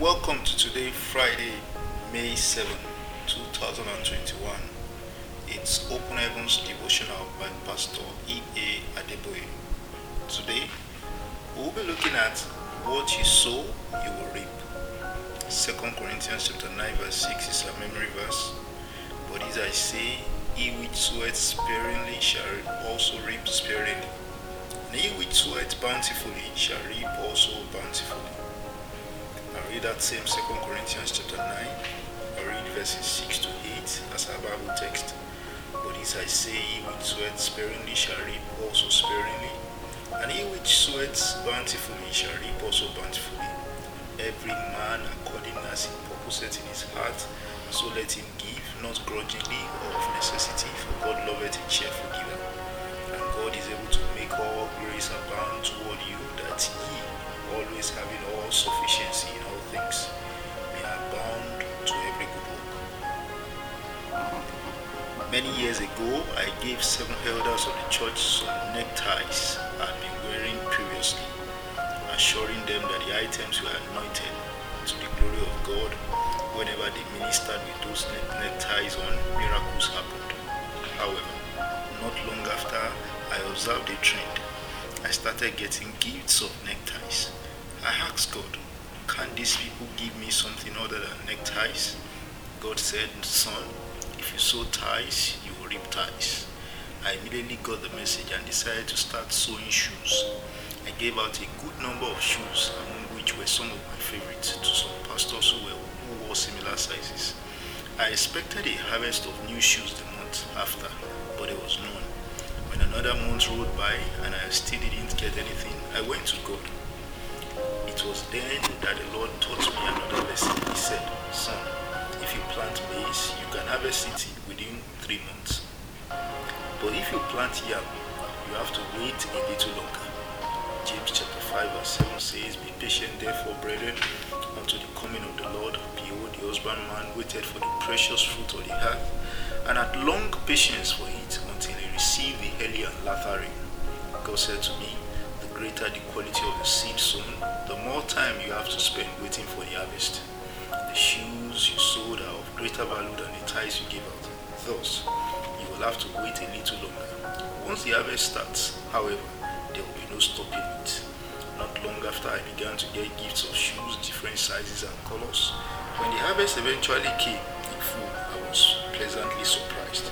Welcome to today, Friday, May 7, 2021. It's Open Heavens Devotional by Pastor E.A. Adeboye. Today, we'll be looking at what you sow, you will reap. 2 Corinthians chapter 9 verse 6 is a memory verse. But as I say, he which soweth sparingly shall also reap sparingly. And he which soweth bountifully shall reap also bountifully. I read that same 2 Corinthians chapter 9. I read verses 6 to 8 as our Bible text. But as I say, he which soweth sparingly shall reap also sparingly. And he which soweth bountifully shall reap also bountifully. Every man according as he purposeth in his heart, so let him give, not grudgingly or of necessity, for God loveth a cheerful giver. And God is able to make all grace abound toward you, that ye, always having all sufficiency in all things, We are bound to every good work. Many years ago, I gave seven elders of the church some neckties I had been wearing previously, assuring them that the items were anointed to the glory of God. Whenever they ministered with those neckties on, miracles happened. However, not long after, I observed a trend. I started getting gifts of neckties. Asked God, can these people give me something other than neckties? God said, Son, if you sow ties, you will reap ties. I immediately got the message and decided to start sowing shoes. I gave out a good number of shoes, among which were some of my favorites, to some pastors who, were, who wore similar sizes. I expected a harvest of new shoes the month after, but there was none. When another month rolled by and I still didn't get anything, I went to God. It was then that the Lord taught me another lesson. He said, Son, if you plant maize, you can harvest it within three months. But if you plant yam, you have to wait a little longer. James chapter 5 verse 7 says, Be patient therefore, brethren, unto the coming of the Lord. Behold, the husbandman waited for the precious fruit of the earth, and had long patience for it until he received the early and latter rain. God said to me, greater the quality of the seed sown, the more time you have to spend waiting for the harvest. The shoes you sowed are of greater value than the ties you gave out. Thus, you will have to wait a little longer. Once the harvest starts, however, there will be no stopping it. Not long after I began to get gifts of shoes, different sizes and colors. When the harvest eventually came in full, I was pleasantly surprised.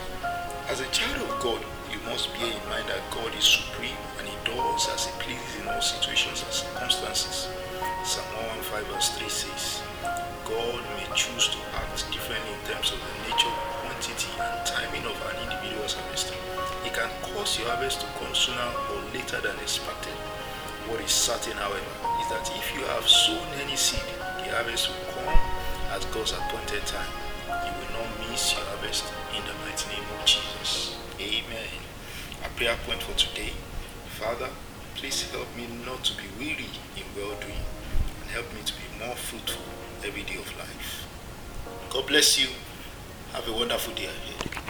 As a child of God, must bear in mind that God is supreme and He does as He pleases in all situations and circumstances. Psalm 115 verse 3 says, God may choose to act differently in terms of the nature, quantity, and timing of an individual's harvest. He can cause your harvest to come sooner or later than expected. What is certain, however, is that if you have sown any seed, the harvest will come at God's appointed time. You will not miss your harvest in the mighty name of Jesus. Amen. A prayer point for today. Father, please help me not to be weary in well doing and help me to be more fruitful every day of life. God bless you. Have a wonderful day ahead.